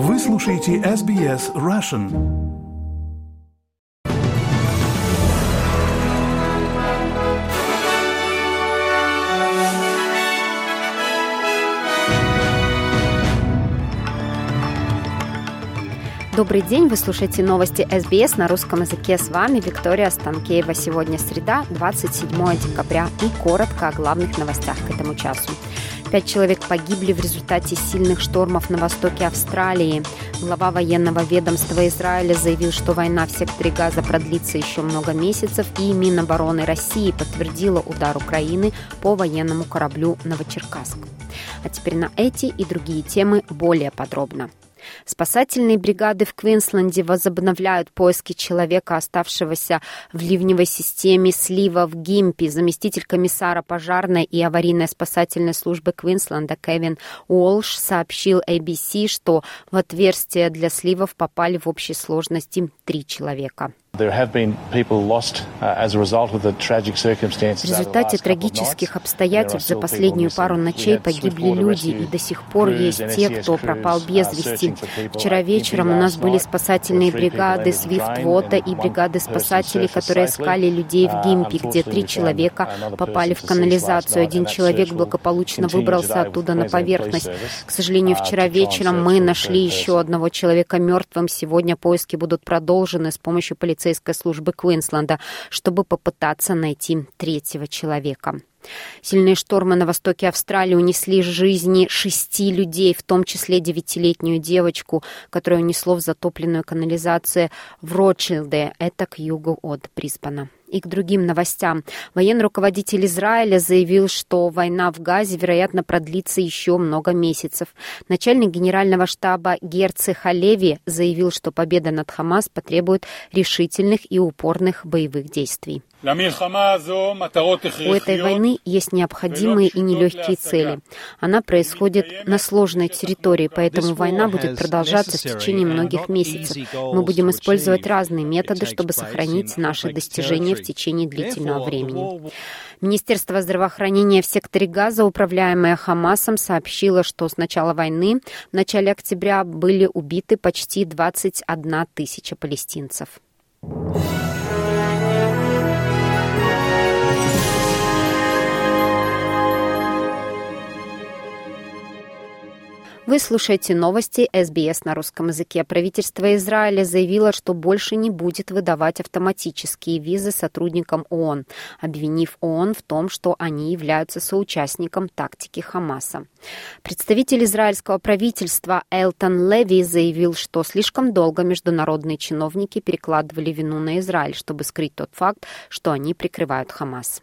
Вы слушаете SBS Russian. Добрый день, вы слушаете новости СБС на русском языке. С вами Виктория Станкеева. Сегодня среда, 27 декабря и коротко о главных новостях к этому часу. Пять человек погибли в результате сильных штормов на востоке Австралии. Глава военного ведомства Израиля заявил, что война в секторе Газа продлится еще много месяцев, и Минобороны России подтвердила удар Украины по военному кораблю «Новочеркасск». А теперь на эти и другие темы более подробно. Спасательные бригады в Квинсленде возобновляют поиски человека, оставшегося в ливневой системе слива в Гимпи. Заместитель комиссара пожарной и аварийной спасательной службы Квинсленда Кевин Уолш сообщил ABC, что в отверстие для сливов попали в общей сложности три человека. В результате трагических обстоятельств за последнюю пару ночей погибли люди, и до сих пор есть те, кто пропал без вести. Вчера вечером у нас были спасательные бригады Свифтвота и бригады спасателей, которые искали людей в Гимпи, где три человека попали в канализацию. Один человек благополучно выбрался оттуда на поверхность. К сожалению, вчера вечером мы нашли еще одного человека мертвым. Сегодня поиски будут продолжены с помощью полицейских полицейской службы Квинсленда, чтобы попытаться найти третьего человека. Сильные штормы на востоке Австралии унесли жизни шести людей, в том числе девятилетнюю девочку, которую унесло в затопленную канализацию в Ротшилде, это к югу от Брисбена. И к другим новостям. Военный руководитель Израиля заявил, что война в Газе, вероятно, продлится еще много месяцев. Начальник генерального штаба Герци Халеви заявил, что победа над Хамас потребует решительных и упорных боевых действий. У этой войны есть необходимые и нелегкие цели. Она происходит на сложной территории, поэтому война будет продолжаться в течение многих месяцев. Мы будем использовать разные методы, чтобы сохранить наши достижения в течение длительного времени. Министерство здравоохранения в секторе Газа, управляемое Хамасом, сообщило, что с начала войны в начале октября были убиты почти 21 тысяча палестинцев. Вы слушаете новости СБС на русском языке. Правительство Израиля заявило, что больше не будет выдавать автоматические визы сотрудникам ООН, обвинив ООН в том, что они являются соучастником тактики Хамаса. Представитель израильского правительства Элтон Леви заявил, что слишком долго международные чиновники перекладывали вину на Израиль, чтобы скрыть тот факт, что они прикрывают Хамас.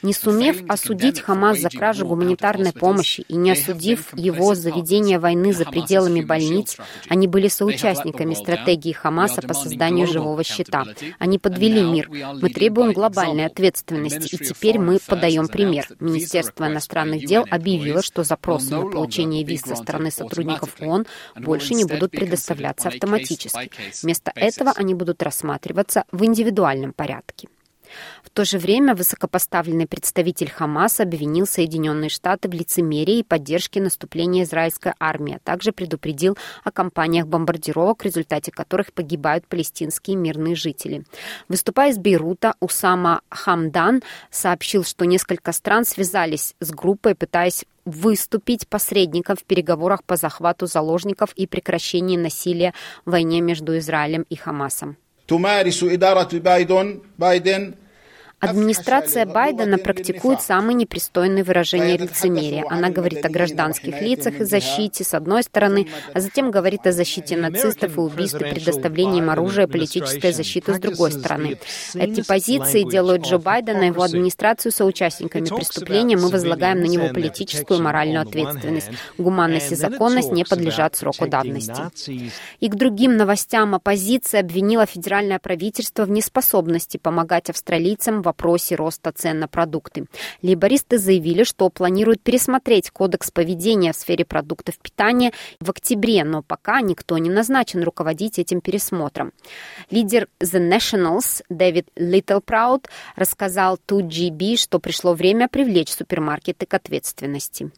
Не сумев осудить Хамас за кражу гуманитарной помощи, помощи и не осудив его за ведение войны за пределами больниц, они были соучастниками стратегии Хамаса по созданию живого щита. Они подвели мир. Мы требуем глобальной ответственности, и теперь мы подаем пример. Министерство иностранных дел объявило, что запросы на получение виз со стороны сотрудников ООН больше не будут предоставляться автоматически. Вместо этого они будут рассматриваться в индивидуальном порядке. В то же время высокопоставленный представитель Хамаса обвинил Соединенные Штаты в лицемерии и поддержке наступления израильской армии, а также предупредил о кампаниях бомбардировок, в результате которых погибают палестинские мирные жители. Выступая из Бейрута, Усама Хамдан сообщил, что несколько стран связались с группой, пытаясь выступить посредником в переговорах по захвату заложников и прекращении насилия в войне между Израилем и Хамасом. تمارس إدارة بايدن بايدن Администрация Байдена практикует самые непристойные выражения лицемерия. Она говорит о гражданских лицах и защите, с одной стороны, а затем говорит о защите нацистов и убийстве, предоставлении им оружия и политической защиты с другой стороны. Эти позиции делают Джо Байдена и его администрацию соучастниками преступления. Мы возлагаем на него политическую и моральную ответственность. Гуманность и законность не подлежат сроку давности. И к другим новостям оппозиция обвинила федеральное правительство в неспособности помогать австралийцам вопросе роста цен на продукты. Лейбористы заявили, что планируют пересмотреть кодекс поведения в сфере продуктов питания в октябре, но пока никто не назначен руководить этим пересмотром. Лидер The Nationals Дэвид Литтлпрауд рассказал 2GB, что пришло время привлечь супермаркеты к ответственности.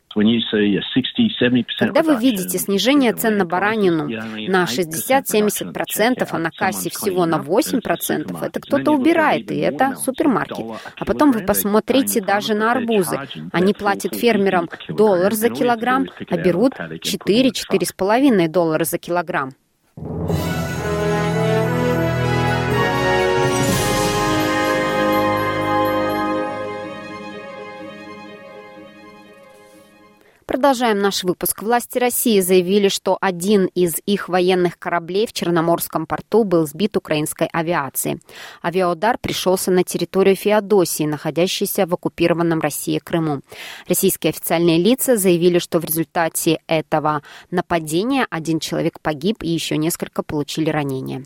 Когда вы видите снижение цен на баранину на 60-70%, а на кассе всего на 8%, это кто-то убирает, и это супермаркет. А потом вы посмотрите даже на арбузы. Они платят фермерам доллар за килограмм, а берут 4-4,5 доллара за килограмм. Продолжаем наш выпуск. Власти России заявили, что один из их военных кораблей в Черноморском порту был сбит украинской авиацией. Авиаудар пришелся на территорию Феодосии, находящейся в оккупированном Россией Крыму. Российские официальные лица заявили, что в результате этого нападения один человек погиб и еще несколько получили ранения.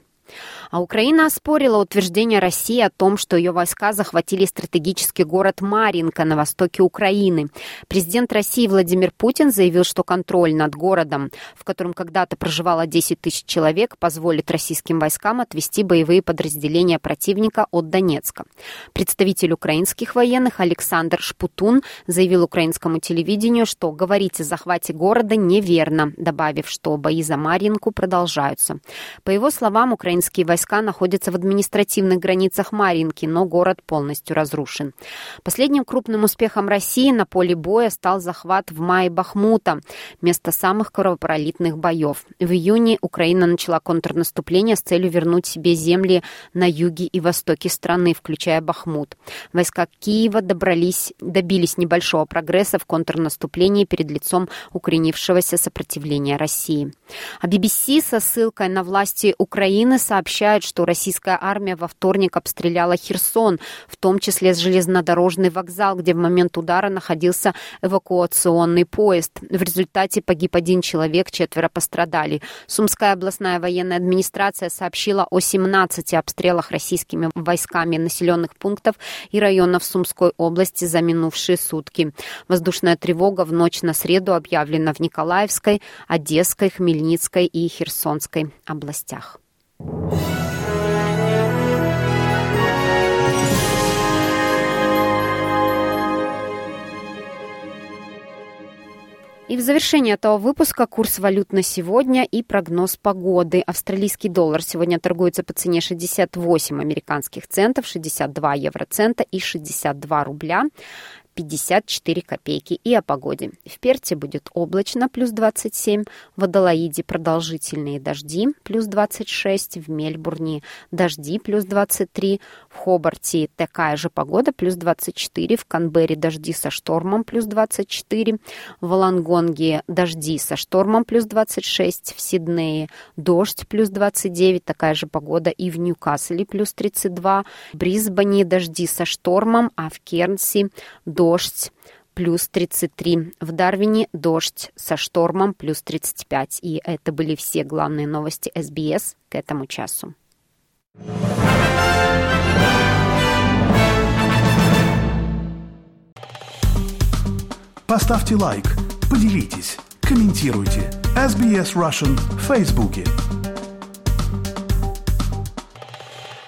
А Украина оспорила утверждение России о том, что ее войска захватили стратегический город Маринка на востоке Украины. Президент России Владимир Путин заявил, что контроль над городом, в котором когда-то проживало 10 тысяч человек, позволит российским войскам отвести боевые подразделения противника от Донецка. Представитель украинских военных Александр Шпутун заявил украинскому телевидению, что говорить о захвате города неверно, добавив, что бои за Маринку продолжаются. По его словам, украинские войска войска находятся в административных границах Маринки, но город полностью разрушен. Последним крупным успехом России на поле боя стал захват в мае Бахмута, место самых кровопролитных боев. В июне Украина начала контрнаступление с целью вернуть себе земли на юге и востоке страны, включая Бахмут. Войска Киева добрались, добились небольшого прогресса в контрнаступлении перед лицом укоренившегося сопротивления России. А BBC со ссылкой на власти Украины сообщает, сообщают, что российская армия во вторник обстреляла Херсон, в том числе железнодорожный вокзал, где в момент удара находился эвакуационный поезд. В результате погиб один человек, четверо пострадали. Сумская областная военная администрация сообщила о 17 обстрелах российскими войсками населенных пунктов и районов Сумской области за минувшие сутки. Воздушная тревога в ночь на среду объявлена в Николаевской, Одесской, Хмельницкой и Херсонской областях. И в завершение этого выпуска курс валют на сегодня и прогноз погоды. Австралийский доллар сегодня торгуется по цене 68 американских центов, 62 евроцента и 62 рубля. 54 копейки. И о погоде. В Перте будет облачно, плюс 27. В Адалаиде продолжительные дожди, плюс 26. В Мельбурне дожди, плюс 23. В Хобарте такая же погода, плюс 24. В Канберре дожди со штормом, плюс 24. В Лангонге дожди со штормом, плюс 26. В Сиднее дождь, плюс 29. Такая же погода и в Ньюкасле, плюс 32. В Брисбене дожди со штормом, а в Кернси дождь дождь плюс 33. В Дарвине дождь со штормом плюс 35. И это были все главные новости СБС к этому часу. Поставьте лайк, поделитесь, комментируйте. SBS Russian в Фейсбуке.